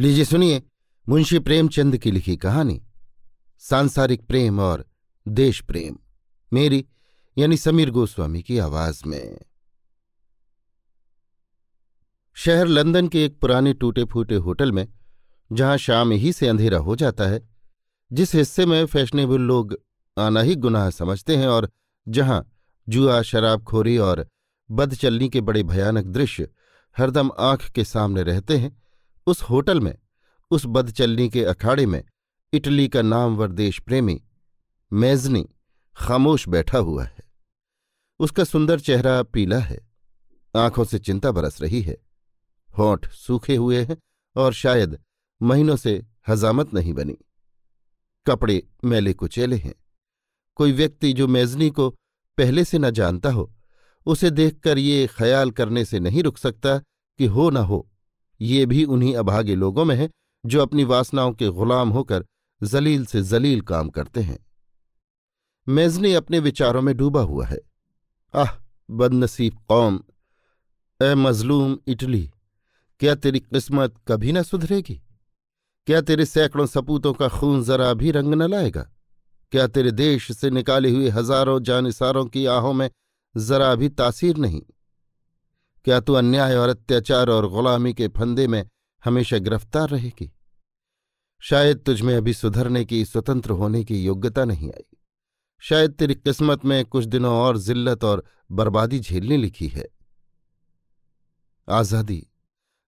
लीजिए, सुनिए, मुंशी प्रेमचंद की लिखी कहानी, सांसारिक प्रेम और देश प्रेम, मेरी, यानी समीर गोस्वामी की आवाज़ में। शहर लंदन के एक पुराने टूटे फूटे होटल में, जहाँ शाम ही से अंधेरा हो जाता है, जिस हिस्से में फैशनेबल लोग आना ही गुनाह समझते हैं और जहाँ जुआ, शराबखोरी और बदचलनी के बड़े भयानक दृश्य हरदम आँख के सामने रहते हैं उस होटल में, उस बदचलनी के अखाड़े में, इटली का नामवर देश प्रेमी मेजनी, खामोश बैठा हुआ है। उसका सुंदर चेहरा पीला है, आँखों से चिंता बरस रही है, होंठ सूखे हुए हैं और शायद महीनों से हजामत नहीं बनी। कपड़े मैले कुचेले हैं, कोई व्यक्ति जो मेजनी को पहले से न जानता हो, उसे देखकर ये ख्याल करने से नहीं रुक सकता कि हो न हो ये भी उन्हीं अभागे लोगों में है, जो अपनी वासनाओं के गुलाम होकर जलील से जलील काम करते हैं। मेजनी अपने विचारों में डूबा हुआ है। आह, बदनसीब कौम! ए मजलूम इटली, क्या तेरी किस्मत कभी न सुधरेगी? क्या तेरे सैकड़ों सपूतों का खून जरा भी रंग न लाएगा? क्या तेरे देश से निकाले हुए हज़ारों जानिसारों की आहों में जरा भी तासीर नहीं? क्या तू अन्याय और अत्याचार और गुलामी के फंदे में हमेशा गिरफ़्तार रहेगी? शायद तुझमें अभी सुधरने की, स्वतंत्र होने की योग्यता नहीं आई। शायद तेरी किस्मत में कुछ दिनों और जिल्लत और बर्बादी झेलने लिखी है। आज़ादी।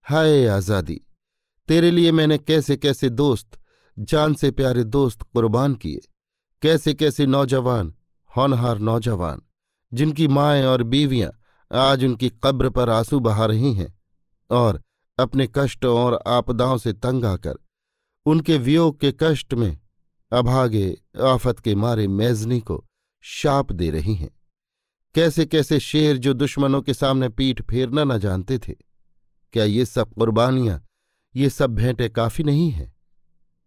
हाय आज़ादी। तेरे लिए मैंने कैसे कैसे दोस्त, जान से प्यारे दोस्त कुर्बान किए? कैसे कैसे नौजवान, होनहार नौजवान, जिनकी माएँ और बीवियाँ आज उनकी कब्र पर आँसू बहा रही हैं और अपने कष्टों और आपदाओं से तंग आकर उनके वियोग के कष्ट में अभागे आफत के मारे मेजनी को शाप दे रही हैं। कैसे कैसे शेर जो दुश्मनों के सामने पीठ फेरना न जानते थे, क्या ये सब कुर्बानियाँ, ये सब भेंटे काफ़ी नहीं हैं?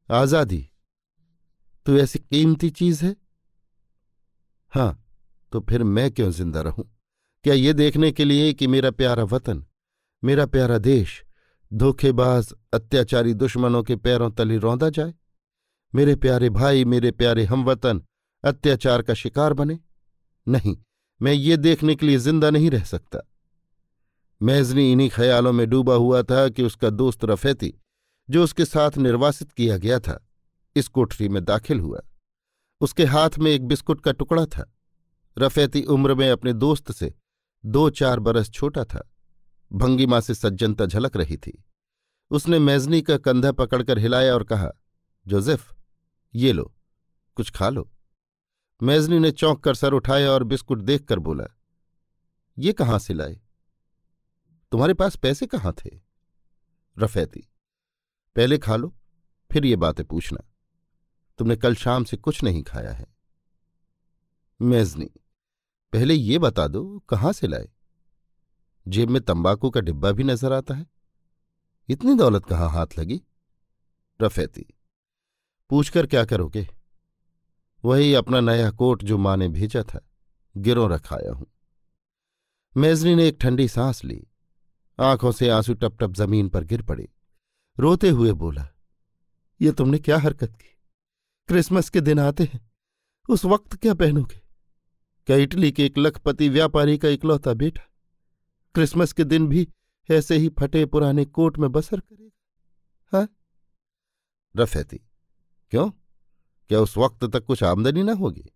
आज़ादी तो ऐसी कीमती चीज़ है? हाँ तो फिर मैं क्यों ज़िंदा रहूँ? क्या ये देखने के लिए कि मेरा प्यारा वतन, मेरा प्यारा देश, धोखेबाज, अत्याचारी दुश्मनों के पैरों तले रौंदा जाए? मेरे प्यारे भाई, मेरे प्यारे हमवतन, अत्याचार का शिकार बने? नहीं, मैं ये देखने के लिए ज़िंदा नहीं रह सकता। मैजनी इन्हीं ख्यालों में डूबा हुआ था कि उसका दोस्त रफेती, जो उसके साथ निर्वासित किया गया था, इस कोठरी में दाखिल हुआ। उसके हाथ में एक बिस्कुट का टुकड़ा था। रफेती उम्र में अपने दोस्त से दो चार बरस छोटा था। भंगिमा से सज्जनता झलक रही थी। उसने मेजनी का कंधा पकड़कर हिलाया और कहा, जोसेफ, ये लो, कुछ खा लो। मेजनी ने चौंक कर सर उठाया और बिस्कुट देखकर बोला, ये कहाँ से लाए? तुम्हारे पास पैसे कहाँ थे? रफेती, पहले खा लो, फिर ये बातें पूछना। तुमने कल शाम से कुछ नहीं खाया है। मेजनी पहले ये बता दो, कहाँ से लाए? जेब में तंबाकू का डिब्बा भी नज़र आता है। इतनी दौलत कहाँ हाथ लगी? रफेती, पूछकर क्या करोगे? वही अपना नया कोट जो माँ ने भेजा था गिरों रखाया हूँ। मेजनी ने एक ठंडी सांस ली। आँखों से आँसू टप टप ज़मीन पर गिर पड़े। रोते हुए बोला, ये तुमने क्या हरकत की? क्रिसमस के दिन आते हैं। उस वक्त क्या पहनोगे? क्या इटली के एक लखपति व्यापारी का इकलौता बेटा? क्रिसमस के दिन भी ऐसे ही फटे पुराने कोट में बसर करेगा हाँ? रफेती, क्यों? क्या उस वक्त तक कुछ आमदनी ना होगी?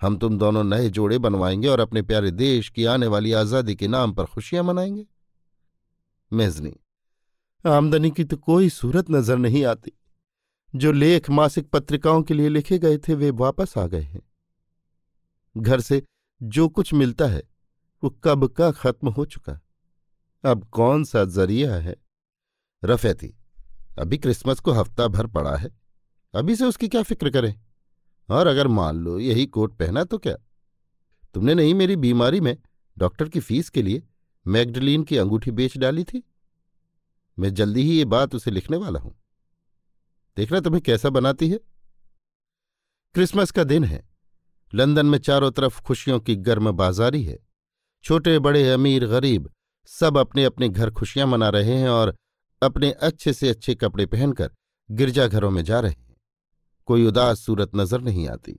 हम तुम दोनों नए जोड़े बनवाएँगे और अपने प्यारे देश की आने वाली आज़ादी के नाम पर खुशियाँ मनाएँगे। मेजनी, आमदनी की तो कोई सूरत नज़र नहीं आती। जो लेख मासिक पत्रिकाओं के लिए लिखे गए थे, वे वापस आ गए हैं। घर से जो कुछ मिलता है, वो कब का खत्म हो चुका? अब कौन सा ज़रिया है? रफेती, अभी क्रिसमस को हफ़्ता भर पड़ा है, अभी से उसकी क्या फ़िक्र करें? और अगर मान लो यही कोट पहना तो क्या? तुमने नहीं मेरी बीमारी में डॉक्टर की फ़ीस के लिए मैगडलीन की अंगूठी बेच डाली थी? मैं जल्दी ही ये बात उसे लिखने वाला हूँ। देखना तुम्हें कैसा बनाती है। क्रिसमस का दिन है। लंदन में चारों तरफ़ खुशियों की गर्म बाजारी है। छोटे, बड़े, अमीर, गरीब सब अपने अपने घर खुशियाँ मना रहे हैं और अपने अच्छे से अच्छे कपड़े पहनकर गिरजाघरों में जा रहे हैं। कोई उदास सूरत नज़र नहीं आती।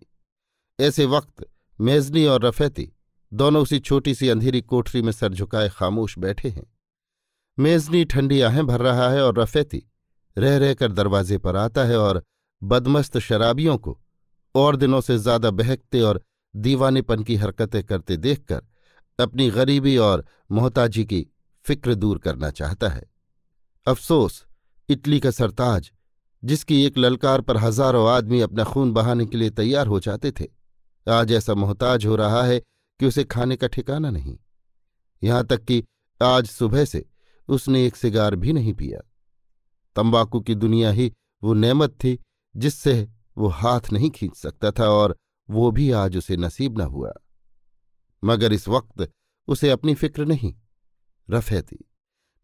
ऐसे वक्त मेजनी और रफेती दोनों उसी छोटी सी अंधेरी कोठरी में सर झुकाए खामोश बैठे हैं। मेजनी ठंडी आहें भर रहा है और रफेती रह रहकर दरवाजे पर आता है और बदमस्त शराबियों को और दिनों से ज़्यादा बहकते और दीवानेपन की हरकतें करते देखकर अपनी गरीबी और मोहताजी की फ़िक्र दूर करना चाहता है। अफसोस, इटली का सरताज, जिसकी एक ललकार पर हज़ारों आदमी अपना खून बहाने के लिए तैयार हो जाते थे। आज ऐसा मोहताज हो रहा है कि उसे खाने का ठिकाना नहीं। यहाँ तक कि आज सुबह से उसने एक सिगार भी नहीं पिया। तंबाकू की दुनिया ही वो नेमत थी जिससे वो हाथ नहीं खींच सकता था और वो भी आज उसे नसीब न हुआ। मगर इस वक्त उसे अपनी फ़िक्र नहीं, रफेती।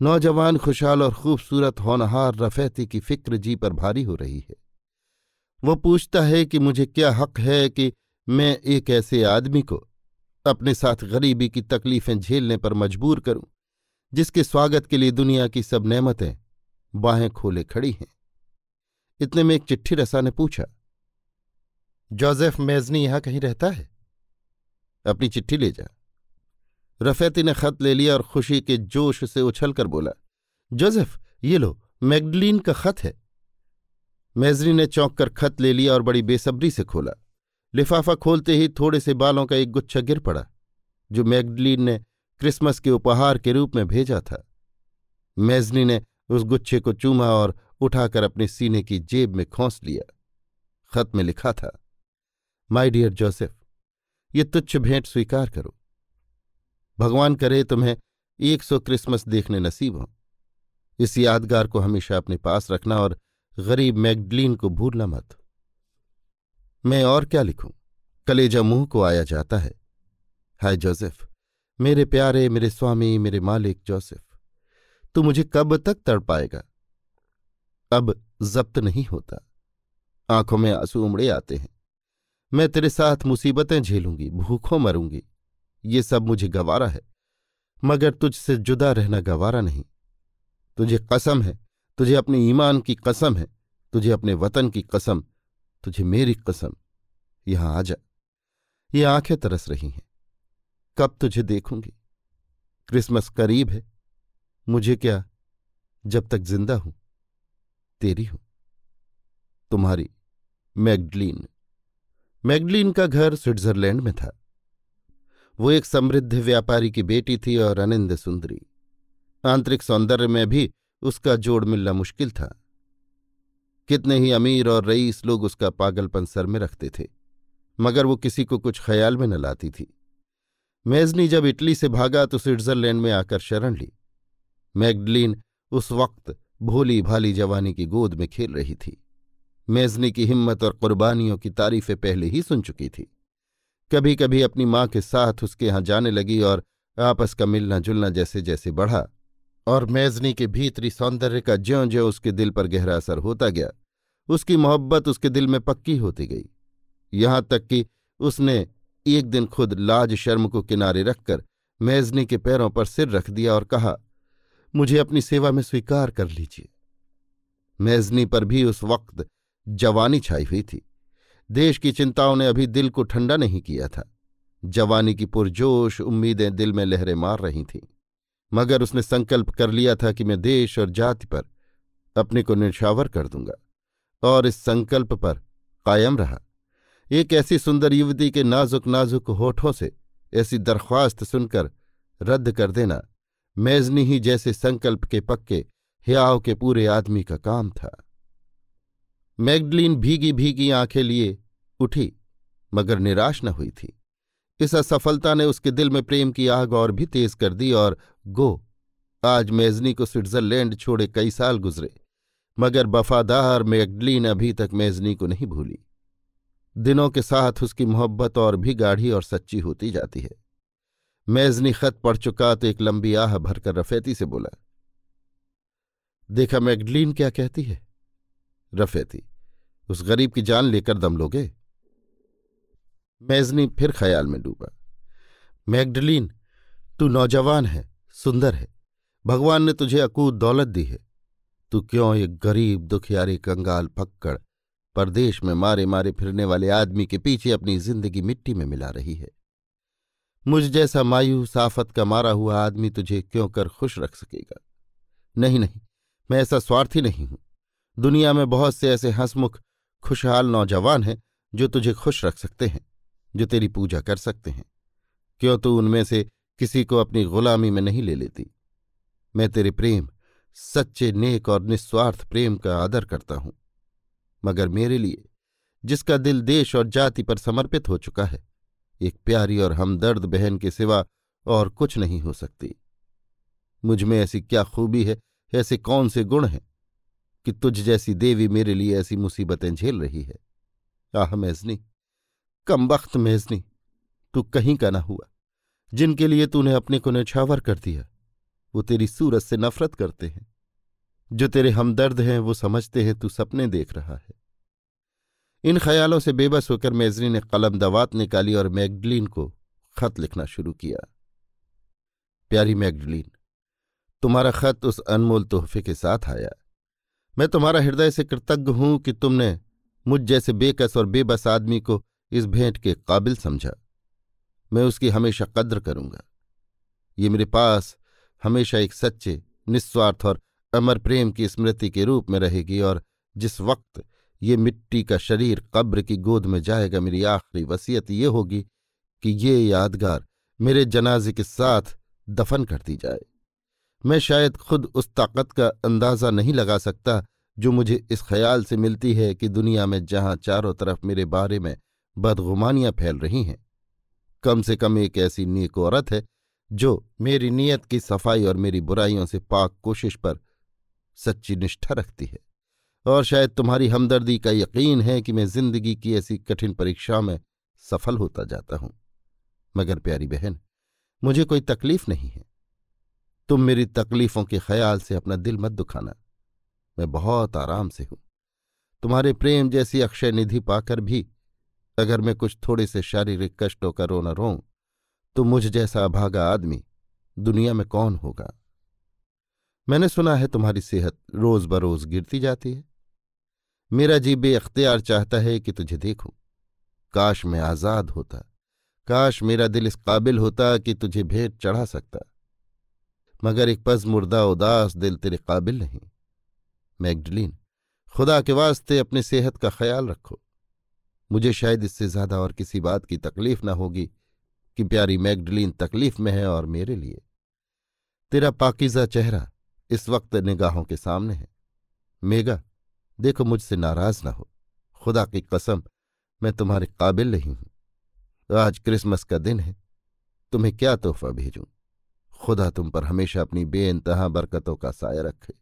नौजवान खुशहाल और खूबसूरत होनहार रफेती की फ़िक्र जी पर भारी हो रही है। वो पूछता है कि मुझे क्या हक है कि मैं एक ऐसे आदमी को अपने साथ गरीबी की तकलीफें झेलने पर मजबूर करूँ, जिसके स्वागत के लिए दुनिया की सब नेमतें बाहें खोले खड़ी हैं। इतने में एक चिट्ठी रसा ने पूछा जोसेफ मेजनी यहाँ कहीं रहता है? अपनी चिट्ठी ले जा। रफेती ने खत ले लिया और खुशी के जोश से उछलकर बोला, जोसेफ, ये लो, मैगडलीन का खत है। मेजनी ने चौंक कर खत ले लिया और बड़ी बेसब्री से खोला। लिफाफा खोलते ही थोड़े से बालों का एक गुच्छा गिर पड़ा, जो मैगडलीन ने क्रिसमस के उपहार के रूप में भेजा था। मेजनी ने उस गुच्छे को चूमा और उठाकर अपने सीने की जेब में खोंस लिया। खत में लिखा था माय डियर जोसेफ ये तुच्छ भेंट स्वीकार करो। भगवान करे तुम्हें एक सौ क्रिसमस देखने नसीब हो। इस यादगार को हमेशा अपने पास रखना और गरीब मैगडलीन को भूलना मत। मैं और क्या लिखूं? कलेजा मुँह को आया जाता है। हाय जोसेफ, मेरे प्यारे, मेरे स्वामी, मेरे मालिक जोसेफ, तू मुझे कब तक तड़ पाएगा अब जब्त नहीं होता। आँखों में आँसू उमड़े आते हैं। मैं तेरे साथ मुसीबतें झेलूँगी, भूखों मरूँगी। ये सब मुझे गवारा है, मगर तुझसे जुदा रहना गवारा नहीं। तुझे कसम है, तुझे अपने ईमान की कसम है, तुझे अपने वतन की कसम, तुझे मेरी कसम। यहाँ आ जा, ये आँखें तरस रही हैं। कब तुझे देखूँगी? क्रिसमस करीब है, मुझे क्या जब तक ज़िंदा हूँ, तेरी हूँ। तुम्हारी मैगडलीन। मैगडलीन का घर स्विट्जरलैंड में था। वो एक समृद्ध व्यापारी की बेटी थी और अनिंद सुंदरी। आंतरिक सौंदर्य में भी उसका जोड़ मिलना मुश्किल था। कितने ही अमीर और रईस लोग उसका पागलपन सर में रखते थे, मगर वो किसी को कुछ ख्याल में न लाती थी। मेजनी जब इटली से भागा तो स्विट्जरलैंड में आकर शरण ली। मैगडलीन उस वक्त भोली भाली जवानी की गोद में खेल रही थी। मेजनी की हिम्मत और कुर्बानियों की तारीफें पहले ही सुन चुकी थी। कभी कभी अपनी माँ के साथ उसके यहाँ जाने लगी और आपस का मिलना जुलना जैसे जैसे बढ़ा और मेजनी के भीतरी सौंदर्य का ज्यों ज्यों उसके दिल पर गहरा असर होता गया, उसकी मोहब्बत उसके दिल में पक्की होती गई। यहाँ तक कि उसने एक दिन खुद लाज शर्म को किनारे रखकर मेजनी के पैरों पर सिर रख दिया और कहा, मुझे अपनी सेवा में स्वीकार कर लीजिए। मेजनी पर भी उस वक्त जवानी छाई हुई थी। देश की चिंताओं ने अभी दिल को ठंडा नहीं किया था। जवानी की पुरजोश उम्मीदें दिल में लहरें मार रही थीं। मगर उसने संकल्प कर लिया था कि मैं देश और जाति पर अपने को निशावर कर दूँगा और इस संकल्प पर कायम रहा। एक ऐसी सुंदर युवती के नाजुक नाजुक होठों से ऐसी दरख्वास्त सुनकर रद्द कर देना मेजनी ही जैसे संकल्प के पक्के, ह्याव के पूरे आदमी का काम था। मैगडलीन भीगी भीगी आँखें लिए उठी, मगर निराश न हुई थी। इस असफलता ने उसके दिल में प्रेम की आग और भी तेज कर दी और गो, आज मेजनी को स्विट्जरलैंड छोड़े कई साल गुजरे, मगर वफादार मैगडलीन अभी तक मेजनी को नहीं भूली। दिनों के साथ उसकी मोहब्बत और भी गाढ़ी और सच्ची होती जाती है। मेजनी खत पढ़ चुका तो एक लंबी आह भरकर रफेती से बोला, देखा मैगडलीन क्या कहती है? रफेती उस गरीब की जान लेकर दम लोगे? मेजनी फिर ख्याल में डूबा। मैगडलीन, तू नौजवान है, सुंदर है। भगवान ने तुझे अकूत दौलत दी है। तू क्यों एक गरीब दुखियारी कंगाल पक्कड़ परदेश में मारे मारे फिरने वाले आदमी के पीछे अपनी ज़िंदगी मिट्टी में मिला रही है? मुझ जैसा मायूस आफत का मारा हुआ आदमी तुझे क्यों कर खुश रख सकेगा? नहीं नहीं, मैं ऐसा स्वार्थी नहीं हूँ। दुनिया में बहुत से ऐसे हंसमुख खुशहाल नौजवान हैं जो तुझे खुश रख सकते हैं, जो तेरी पूजा कर सकते हैं। क्यों तू उनमें से किसी को अपनी गुलामी में नहीं ले लेती? मैं तेरे प्रेम, सच्चे नेक और निस्वार्थ प्रेम का आदर करता हूँ। मगर मेरे लिए, जिसका दिल देश और जाति पर समर्पित हो चुका है, एक प्यारी और हमदर्द बहन के सिवा और कुछ नहीं हो सकती। मुझमें ऐसी क्या खूबी है, ऐसे कौन से गुण हैं? कि तुझ जैसी देवी मेरे लिए ऐसी मुसीबतें झेल रही है। आह, मेजनी, कम वक्त मेजनी, तू कहीं का ना हुआ। जिनके लिए तूने अपने को निछावर कर दिया, वो तेरी सूरत से नफरत करते हैं। जो तेरे हमदर्द हैं, वो समझते हैं तू सपने देख रहा है। इन ख्यालों से बेबस होकर मेजनी ने कलम दवात निकाली और मैगडलीन को खत लिखना शुरू किया। प्यारी मैगडलिन, तुम्हारा खत उस अनमोल तोहफे के साथ आया। मैं तुम्हारा हृदय से कृतज्ञ हूँ कि तुमने मुझ जैसे बेकस और बेबस आदमी को इस भेंट के काबिल समझा। मैं उसकी हमेशा कद्र करूँगा। ये मेरे पास हमेशा एक सच्चे, निस्वार्थ और अमर प्रेम की स्मृति के रूप में रहेगी और जिस वक्त ये मिट्टी का शरीर कब्र की गोद में जाएगा, मेरी आखिरी वसीयत ये होगी कि ये यादगार मेरे जनाजे के साथ दफन कर दी जाए। मैं शायद खुद उस ताकत का अंदाज़ा नहीं लगा सकता जो मुझे इस ख्याल से मिलती है कि दुनिया में जहाँ चारों तरफ़ मेरे बारे में बदगुमानियाँ फैल रही हैं। कम से कम एक ऐसी नेक औरत है जो मेरी नीयत की सफ़ाई और मेरी बुराइयों से पाक कोशिश पर सच्ची निष्ठा रखती है। और शायद तुम्हारी हमदर्दी का यकीन है कि मैं ज़िंदगी की ऐसी कठिन परीक्षा में सफल होता जाता हूँ। मगर प्यारी बहन, मुझे कोई तकलीफ़ नहीं है। तुम मेरी तकलीफों के ख्याल से अपना दिल मत दुखाना। मैं बहुत आराम से हूँ। तुम्हारे प्रेम जैसी अक्षय निधि पाकर भी अगर मैं कुछ थोड़े से शारीरिक कष्टों का रोना रो तो मुझ जैसा अभागा आदमी दुनिया में कौन होगा? मैंने सुना है तुम्हारी सेहत रोज बरोज गिरती जाती है। मेरा जी बेअख्तियार चाहता है कि तुझे देखूँ। काश मैं आज़ाद होता। काश मेरा दिल इस काबिल होता कि तुझे भेंट चढ़ा सकता। मगर एक पज मुर्दा उदास दिल तेरे काबिल नहीं। मैगडलिन, खुदा के वास्ते अपनी सेहत का ख्याल रखो। मुझे शायद इससे ज़्यादा और किसी बात की तकलीफ़ न होगी कि प्यारी मैगडलिन तकलीफ़ में है और मेरे लिए। तेरा पाकिजा चेहरा इस वक्त निगाहों के सामने है। मेगा, देखो मुझसे नाराज़ ना हो। खुदा की कसम, मैं तुम्हारे काबिल नहीं हूँ। आज क्रिसमस का दिन है, तुम्हें क्या तोहफा भेजूं? खुदा तुम पर हमेशा अपनी बेइंतहा बरकतों का साया रखे।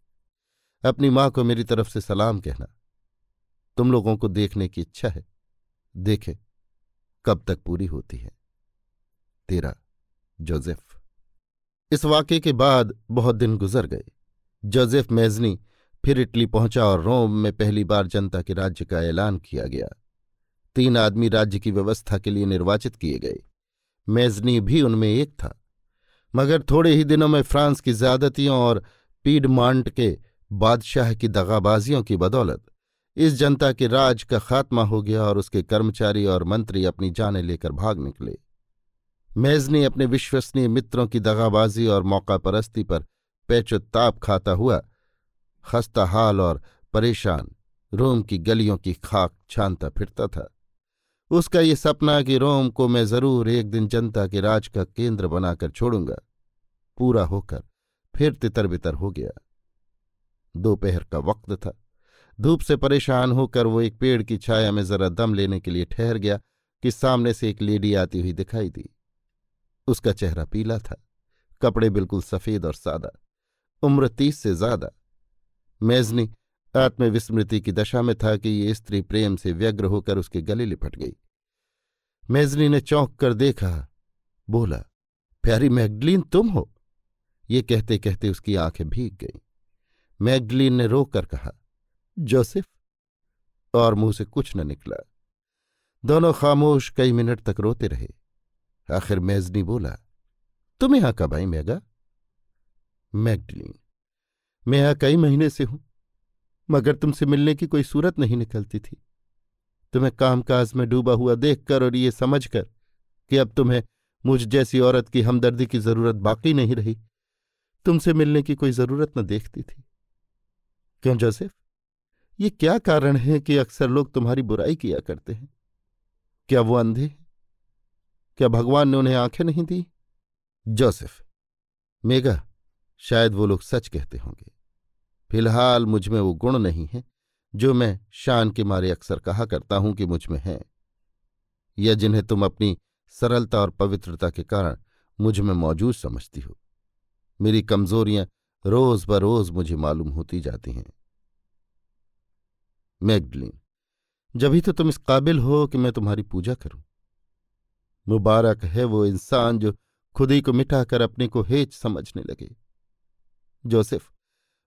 अपनी माँ को मेरी तरफ़ से सलाम कहना, तुम लोगों को देखने की इच्छा है। देखे, कब तक पूरी होती है। तेरा जोसेफ। इस वाक्य के बाद बहुत दिन गुजर गए। जोसेफ मेजनी फिर इटली पहुँचा और रोम में पहली बार जनता के राज्य का ऐलान किया गया। तीन आदमी राज्य की व्यवस्था के लिए निर्वाचित किए गए। मेजनी भी उनमें एक था। मगर थोड़े ही दिनों में फ्रांस की ज्यादतियों और पीडमांट के बादशाह की दगाबाजियों की बदौलत। इस जनता के राज का खात्मा हो गया और उसके कर्मचारी और मंत्री अपनी जानें लेकर भाग निकले। मेजनी अपने विश्वसनीय मित्रों की दगाबाजी और मौका परस्ती पर पैचुत्ताप खाता हुआ खस्ता हाल और परेशान, रोम की गलियों की खाक छानता फिरता था। उसका ये सपना कि रोम को मैं ज़रूर एक दिन जनता के राज का केंद्र बनाकर छोड़ूँगा। पूरा होकर फिर तितर बितर हो गया। दोपहर का वक्त था। धूप से परेशान होकर वो एक पेड़ की छाया में जरा दम लेने के लिए ठहर गया कि सामने से एक लेडी आती हुई दिखाई दी। उसका चेहरा पीला था। कपड़े बिल्कुल सफ़ेद और सादा। उम्र तीस से ज़्यादा। मेजनी आत्मविस्मृति की दशा में था कि ये स्त्री प्रेम से व्यग्र होकर उसके गले लिपट गई। मेजनी ने चौंक कर देखा। बोला, प्यारी मैगडलीन, तुम हो? ये कहते कहते उसकी आँखें भीग गईं। मैगडलीन ने रोकर कहा, जोसेफ? और मुँह से कुछ न निकला। दोनों खामोश कई मिनट तक रोते रहे। आखिर मेजनी बोला, तुम यहाँ कब आई मैगा? मैगडलीन, मैं यहाँ कई महीने से हूँ। मगर तुमसे मिलने की कोई सूरत नहीं निकलती थी। तुम्हें कामकाज में डूबा हुआ देखकर और ये समझकर कि अब तुम्हें मुझ जैसी औरत की हमदर्दी की ज़रूरत बाकी नहीं रही, तुमसे मिलने की कोई ज़रूरत न देखती थी। क्यों जोसेफ? ये क्या कारण है कि अक्सर लोग तुम्हारी बुराई किया करते हैं? क्या वो अंधे हैं? क्या भगवान ने उन्हें आँखें नहीं दी? जोसेफ मेगा शायद वो लोग सच कहते होंगे। फ़िलहाल मुझमें वो गुण नहीं है, जो मैं शान के मारे अक्सर कहा करता हूँ कि मुझमें है, या जिन्हें तुम अपनी सरलता और पवित्रता के कारण मुझमें मौजूद समझती हो। मेरी कमजोरियाँ रोज बरोज मुझे मालूम होती जाती हैं। मैगडलिन जभी तो तुम इस काबिल हो कि मैं तुम्हारी पूजा करूँ। मुबारक है वो इंसान जो खुद ही को मिटाकर अपने को हेच समझने लगे। जोसेफ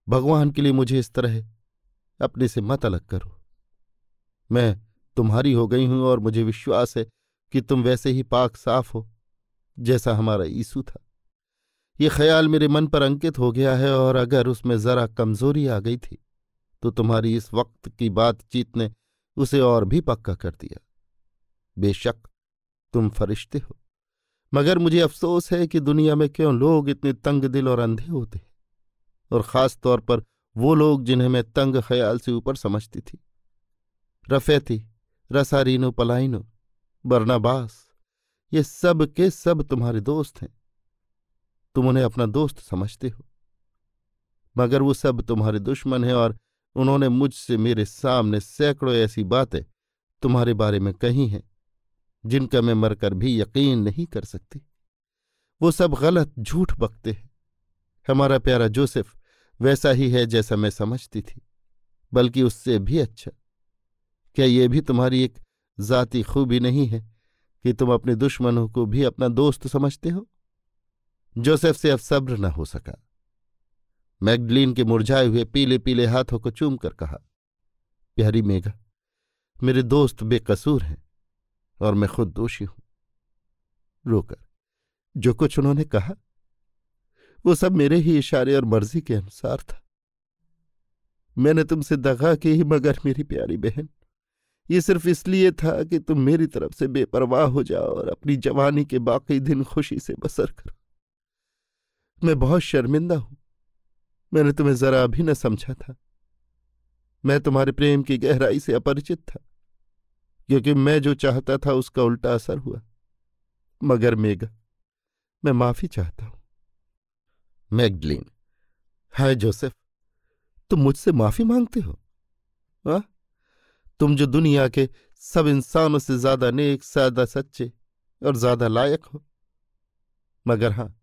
भगवान के लिए मुझे इस तरह अपने से मत अलग करो। मैं तुम्हारी हो गई हूँ और मुझे विश्वास है कि तुम वैसे ही पाक साफ़ हो, जैसा हमारा ईसु था। ये ख्याल मेरे मन पर अंकित हो गया है और अगर उसमें जरा कमज़ोरी आ गई थी तो तुम्हारी इस वक्त की बातचीत ने उसे और भी पक्का कर दिया। बेशक तुम फरिश्ते हो, मगर मुझे अफसोस है कि दुनिया में क्यों लोग इतने तंग दिल और अंधे होते हैं। और ख़ास तौर पर वो लोग जिन्हें मैं तंग ख्याल से ऊपर समझती थी। रफेती, रसारीनो, पलाइनो, बरनाबास, ये सब के सब तुम्हारे दोस्त हैं। तुम उन्हें अपना दोस्त समझते हो। मगर वो सब तुम्हारे दुश्मन हैं और उन्होंने मुझसे मेरे सामने सैकड़ों ऐसी बातें तुम्हारे बारे में कही हैं, जिनका मैं मरकर भी यकीन नहीं कर सकती। वो सब गलत, झूठ बकते हैं। हमारा प्यारा जोसेफ वैसा ही है जैसा मैं समझती थी, बल्कि उससे भी अच्छा। क्या ये भी तुम्हारी एक जाति खूबी नहीं है कि तुम अपने दुश्मनों को भी अपना दोस्त समझते हो? जोसेफ से अब सब्र न हो सका। मैगडलीन के मुरझाए हुए पीले पीले हाथों को चूम कर कहा, प्यारी मेघा, मेरे दोस्त बेकसूर हैं और मैं खुद दोषी हूँ। रोकर, जो कुछ उन्होंने कहा वो सब मेरे ही इशारे और मर्ज़ी के अनुसार था। मैंने तुमसे दगा की ही, मगर मेरी प्यारी बहन, ये सिर्फ़ इसलिए था कि तुम मेरी तरफ़ से बेपरवाह हो जाओ और अपनी जवानी के बाकी दिन खुशी से बसर करो। मैं बहुत शर्मिंदा हूँ। मैंने तुम्हें जरा भी न समझा था। मैं तुम्हारे प्रेम की गहराई से अपरिचित था, क्योंकि मैं जो चाहता था उसका उल्टा असर हुआ। मगर मेगा मैं माफ़ी चाहता हूँ। मैगडलिन। हाय जोसेफ, तुम मुझसे माफ़ी मांगते हो आ? तुम जो दुनिया के सब इंसानों से ज़्यादा नेक, ज़्यादा सच्चे और ज़्यादा लायक हो। मगर हाँ,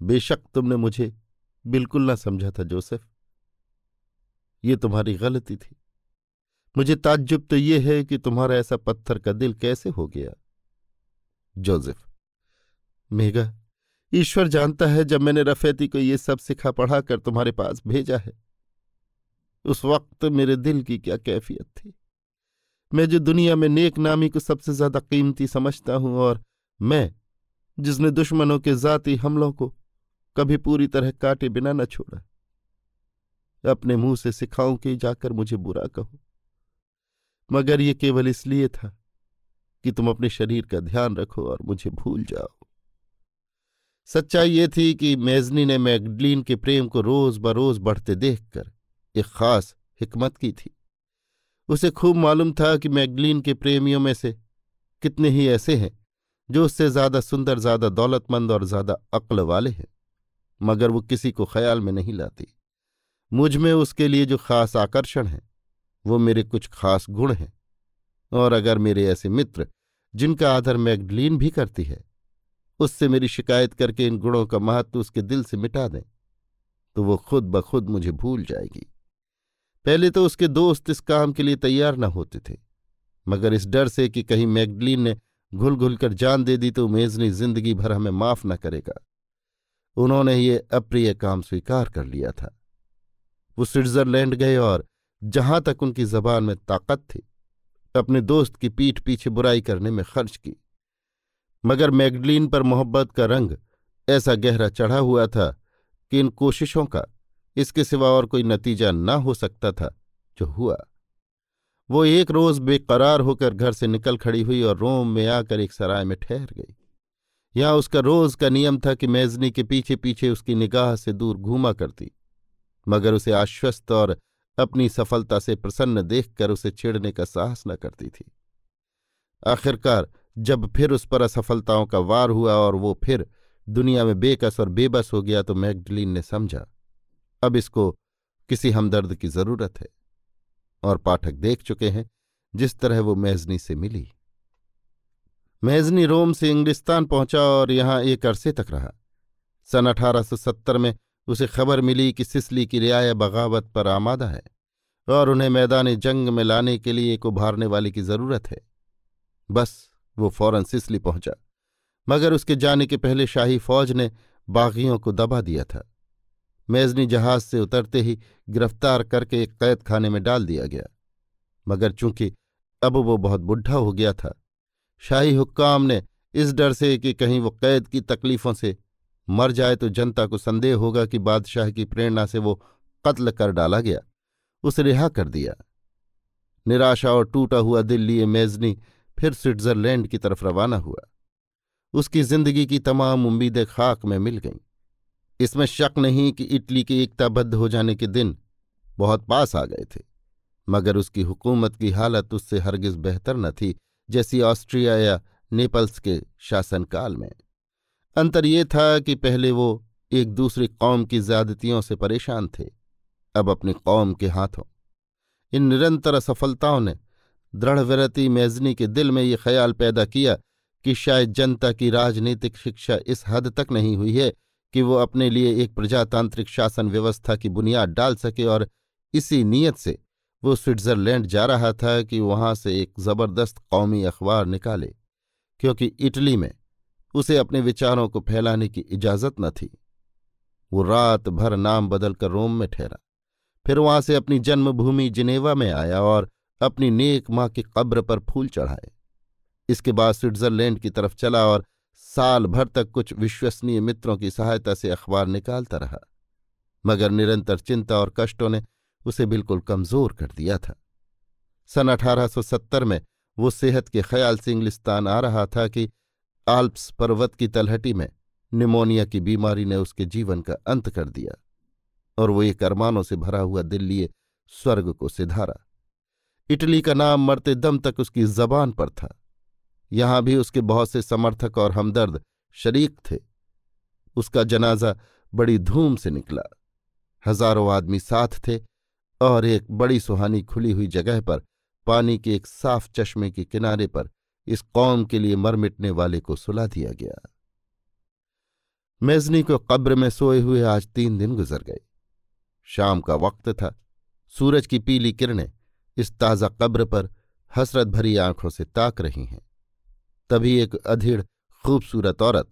बेशक तुमने मुझे बिल्कुल ना समझा था जोसेफ। ये तुम्हारी गलती थी। मुझे ताज्जुब तो ये है कि तुम्हारा ऐसा पत्थर का दिल कैसे हो गया? जोसेफ, मेघा ईश्वर जानता है, जब मैंने रफेती को ये सब सिखा पढ़ा कर तुम्हारे पास भेजा है। उस वक्त मेरे दिल की क्या कैफियत थी। मैं जो दुनिया में नेक नामी को सबसे ज़्यादा कीमती समझता हूँ और मैं, जिसने दुश्मनों के जाति हमलों को कभी पूरी तरह काटे बिना न छोड़ा, अपने मुँह से सिखाऊं कि जाकर मुझे बुरा कहो। मगर ये केवल इसलिए था कि तुम अपने शरीर का ध्यान रखो और मुझे भूल जाओ। सच्चाई ये थी कि मेजनी ने मैगडलीन के प्रेम को रोज बरोज बढ़ते देखकर एक खास हिकमत की थी। उसे खूब मालूम था कि मैगडलीन के प्रेमियों में से कितने ही ऐसे हैं जो उससे ज़्यादा सुंदर, ज़्यादा दौलतमंद और ज़्यादा अक्ल वाले हैं, मगर वो किसी को ख्याल में नहीं लाती। मुझमें उसके लिए जो खास आकर्षण है, वो मेरे कुछ खास गुण हैं, और अगर मेरे ऐसे मित्र जिनका आदर मैगडलीन भी करती है उससे मेरी शिकायत करके इन गुणों का महत्व उसके दिल से मिटा दें तो वो खुद ब खुद मुझे भूल जाएगी। पहले तो उसके दोस्त इस काम के लिए तैयार न होते थे, मगर इस डर से कि कहीं मैगडलीन ने घुल घुल कर जान दे दी तो मेजनी ज़िंदगी भर हमें माफ़ न करेगा। उन्होंने ये अप्रिय काम स्वीकार कर लिया था। वो स्विट्जरलैंड गए और जहाँ तक उनकी जबान में ताकत थी, अपने दोस्त की पीठ पीछे बुराई करने में खर्च की। मगर मैगडलीन पर मोहब्बत का रंग ऐसा गहरा चढ़ा हुआ था कि इन कोशिशों का इसके सिवा और कोई नतीजा न हो सकता था जो हुआ। वो एक रोज बेकरार होकर घर से निकल खड़ी हुई और रोम में आकर एक सराय में ठहर गई। यहाँ उसका रोज का नियम था कि मेजनी के पीछे पीछे उसकी निगाह से दूर घूमा करती, मगर उसे आश्वस्त और अपनी सफलता से प्रसन्न देखकर उसे छेड़ने का साहस न करती थी। आखिरकार जब फिर उस पर असफलताओं का वार हुआ और वो फिर दुनिया में बेकस और बेबस हो गया तो मैगडलीन ने समझा, अब इसको किसी हमदर्द की ज़रूरत है। और पाठक देख चुके हैं जिस तरह वो मेजनी से मिली। मेजनी रोम से इंग्लिस्तान पहुँचा और यहाँ एक अरसे तक रहा। सन 1870 में उसे खबर मिली कि सिसली की रियाया बगावत पर आमादा है और उन्हें मैदान जंग में लाने के लिए एक उभारने वाले की ज़रूरत है। बस वो फ़ौरन सिसली पहुँचा, मगर उसके जाने के पहले शाही फौज ने बागियों को दबा दिया था। मेजनी जहाज़ से उतरते ही गिरफ़्तार करके एक कैद खाने में डाल दिया गया, मगर चूँकि अब वो बहुत बुढ़ा हो गया था, शाही हुक्काम ने इस डर से कि कहीं वो कैद की तकलीफों से मर जाए तो जनता को संदेह होगा कि बादशाह की प्रेरणा से वो कत्ल कर डाला गया, उसे रिहा कर दिया। निराशा और टूटा हुआ दिल लिए मेजनी फिर स्विट्जरलैंड की तरफ़ रवाना हुआ। उसकी ज़िंदगी की तमाम उम्मीदें खाक में मिल गईं। इसमें शक नहीं कि इटली के एकताबद्ध हो जाने के दिन बहुत पास आ गए थे, मगर उसकी हुकूमत की हालत उससे हरगिज बेहतर न थी, जैसी ऑस्ट्रिया या नेपल्स के शासनकाल में। अंतर ये था कि पहले वो एक दूसरी कौम की ज्यादतियों से परेशान थे, अब अपनी कौम के हाथों। इन निरंतर असफलताओं ने दृढ़व्रति मेजनी के दिल में ये ख्याल पैदा किया कि शायद जनता की राजनीतिक शिक्षा इस हद तक नहीं हुई है कि वो अपने लिए एक प्रजातांत्रिक शासन व्यवस्था की बुनियाद डाल सके और इसी नीयत से वो स्विट्जरलैंड जा रहा था कि वहाँ से एक ज़बरदस्त कौमी अखबार निकाले, क्योंकि इटली में उसे अपने विचारों को फैलाने की इजाज़त न थी। वो रात भर नाम बदलकर रोम में ठहरा, फिर वहाँ से अपनी जन्मभूमि जिनेवा में आया और अपनी नेक माँ की कब्र पर फूल चढ़ाए। इसके बाद स्विट्जरलैंड की तरफ़ चला और साल भर तक कुछ विश्वसनीय मित्रों की सहायता से अखबार निकालता रहा। मगर निरंतर चिंता और कष्टों ने उसे बिल्कुल कमज़ोर कर दिया था। सन 1870 में वो सेहत के ख्याल से इंग्लिस्तान आ रहा था कि आल्प्स पर्वत की तलहटी में निमोनिया की बीमारी ने उसके जीवन का अंत कर दिया और वो एक अरमानों से भरा हुआ दिल लिए स्वर्ग को सिधारा। इटली का नाम मरते दम तक उसकी जबान पर था। यहाँ भी उसके बहुत से समर्थक और हमदर्द शरीक थे। उसका जनाजा बड़ी धूम से निकला। हज़ारों आदमी साथ थे और एक बड़ी सुहानी खुली हुई जगह पर पानी के एक साफ़ चश्मे के किनारे पर इस कौम के लिए मर मिटने वाले को सुला दिया गया। मेजनी को कब्र में सोए हुए आज तीन दिन गुजर गए। शाम का वक्त था। सूरज की पीली किरणें इस ताज़ा कब्र पर हसरत भरी आँखों से ताक रही हैं। तभी एक अधीड़, खूबसूरत औरत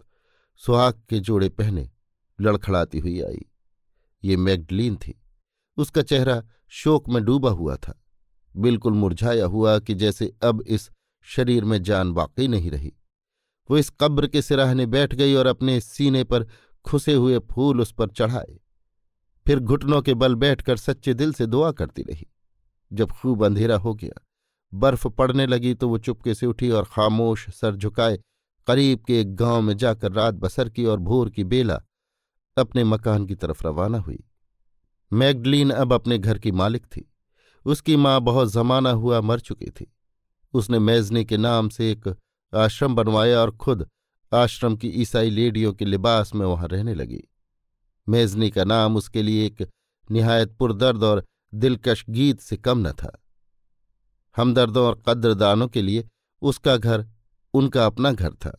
सुहाग के जोड़े पहने लड़खड़ाती हुई आई। ये मैगडलीन थी। उसका चेहरा शोक में डूबा हुआ था। बिल्कुल मुरझाया हुआ कि जैसे अब इस शरीर में जान वाकई नहीं रही। वो इस कब्र के सिराहने बैठ गई और अपने सीने पर खुसे हुए फूल उस पर चढ़ाए। फिर घुटनों के बल बैठकर सच्चे दिल से दुआ करती रही। जब खूब अंधेरा हो गया। बर्फ़ पड़ने लगी तो वो चुपके से उठी और खामोश सर झुकाए, करीब के एक गाँव में जाकर रात बसर की और भोर की बेला अपने मकान की तरफ़ रवाना हुई। मैगडलीन अब अपने घर की मालिक थी। उसकी माँ बहुत जमाना हुआ मर चुकी थी। उसने मेजनी के नाम से एक आश्रम बनवाया और खुद आश्रम की ईसाई लेडियों के लिबास में वहाँ रहने लगी। मेजनी का नाम उसके लिए एक निहायत पुरदर्द और दिलकश गीत से कम न था। हमदर्दों और कद्रदानों के लिए उसका घर उनका अपना घर था।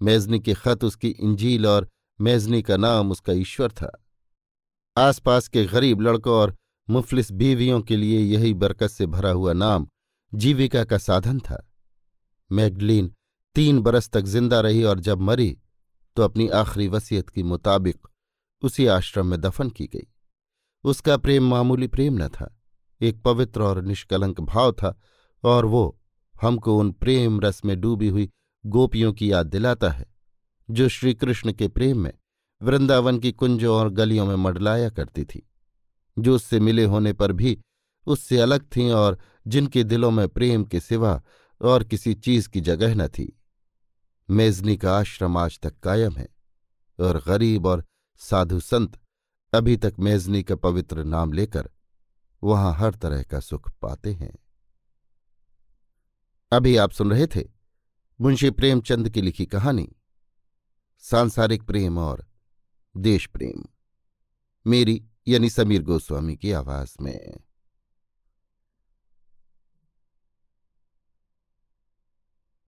मेजनी के खत उसकी इंजील और मेजनी का नाम उसका ईश्वर था। आसपास के गरीब लड़कों और मुफलिस बीवियों के लिए यही बरकत से भरा हुआ नाम जीविका का साधन था। मैगडलीन तीन बरस तक ज़िंदा रही और जब मरी तो अपनी आखिरी वसीयत के मुताबिक उसी आश्रम में दफन की गई। उसका प्रेम मामूली प्रेम न था। एक पवित्र और निष्कलंक भाव था और वो हमको उन प्रेम रस में डूबी हुई गोपियों की याद दिलाता है, जो श्रीकृष्ण के प्रेम में वृंदावन की कुंजों और गलियों में मडलाया करती थी, जो उससे मिले होने पर भी उससे अलग थीं और जिनके दिलों में प्रेम के सिवा और किसी चीज़ की जगह न थी। मेजनी का आश्रम आज तक कायम है और गरीब और साधु संत अभी तक मेजनी का पवित्र नाम लेकर वहाँ हर तरह का सुख पाते हैं। अभी आप सुन रहे थे मुंशी प्रेमचंद की लिखी कहानी, सांसारिक प्रेम और देश प्रेम। मेरी यानी समीर गोस्वामी की आवाज़ में।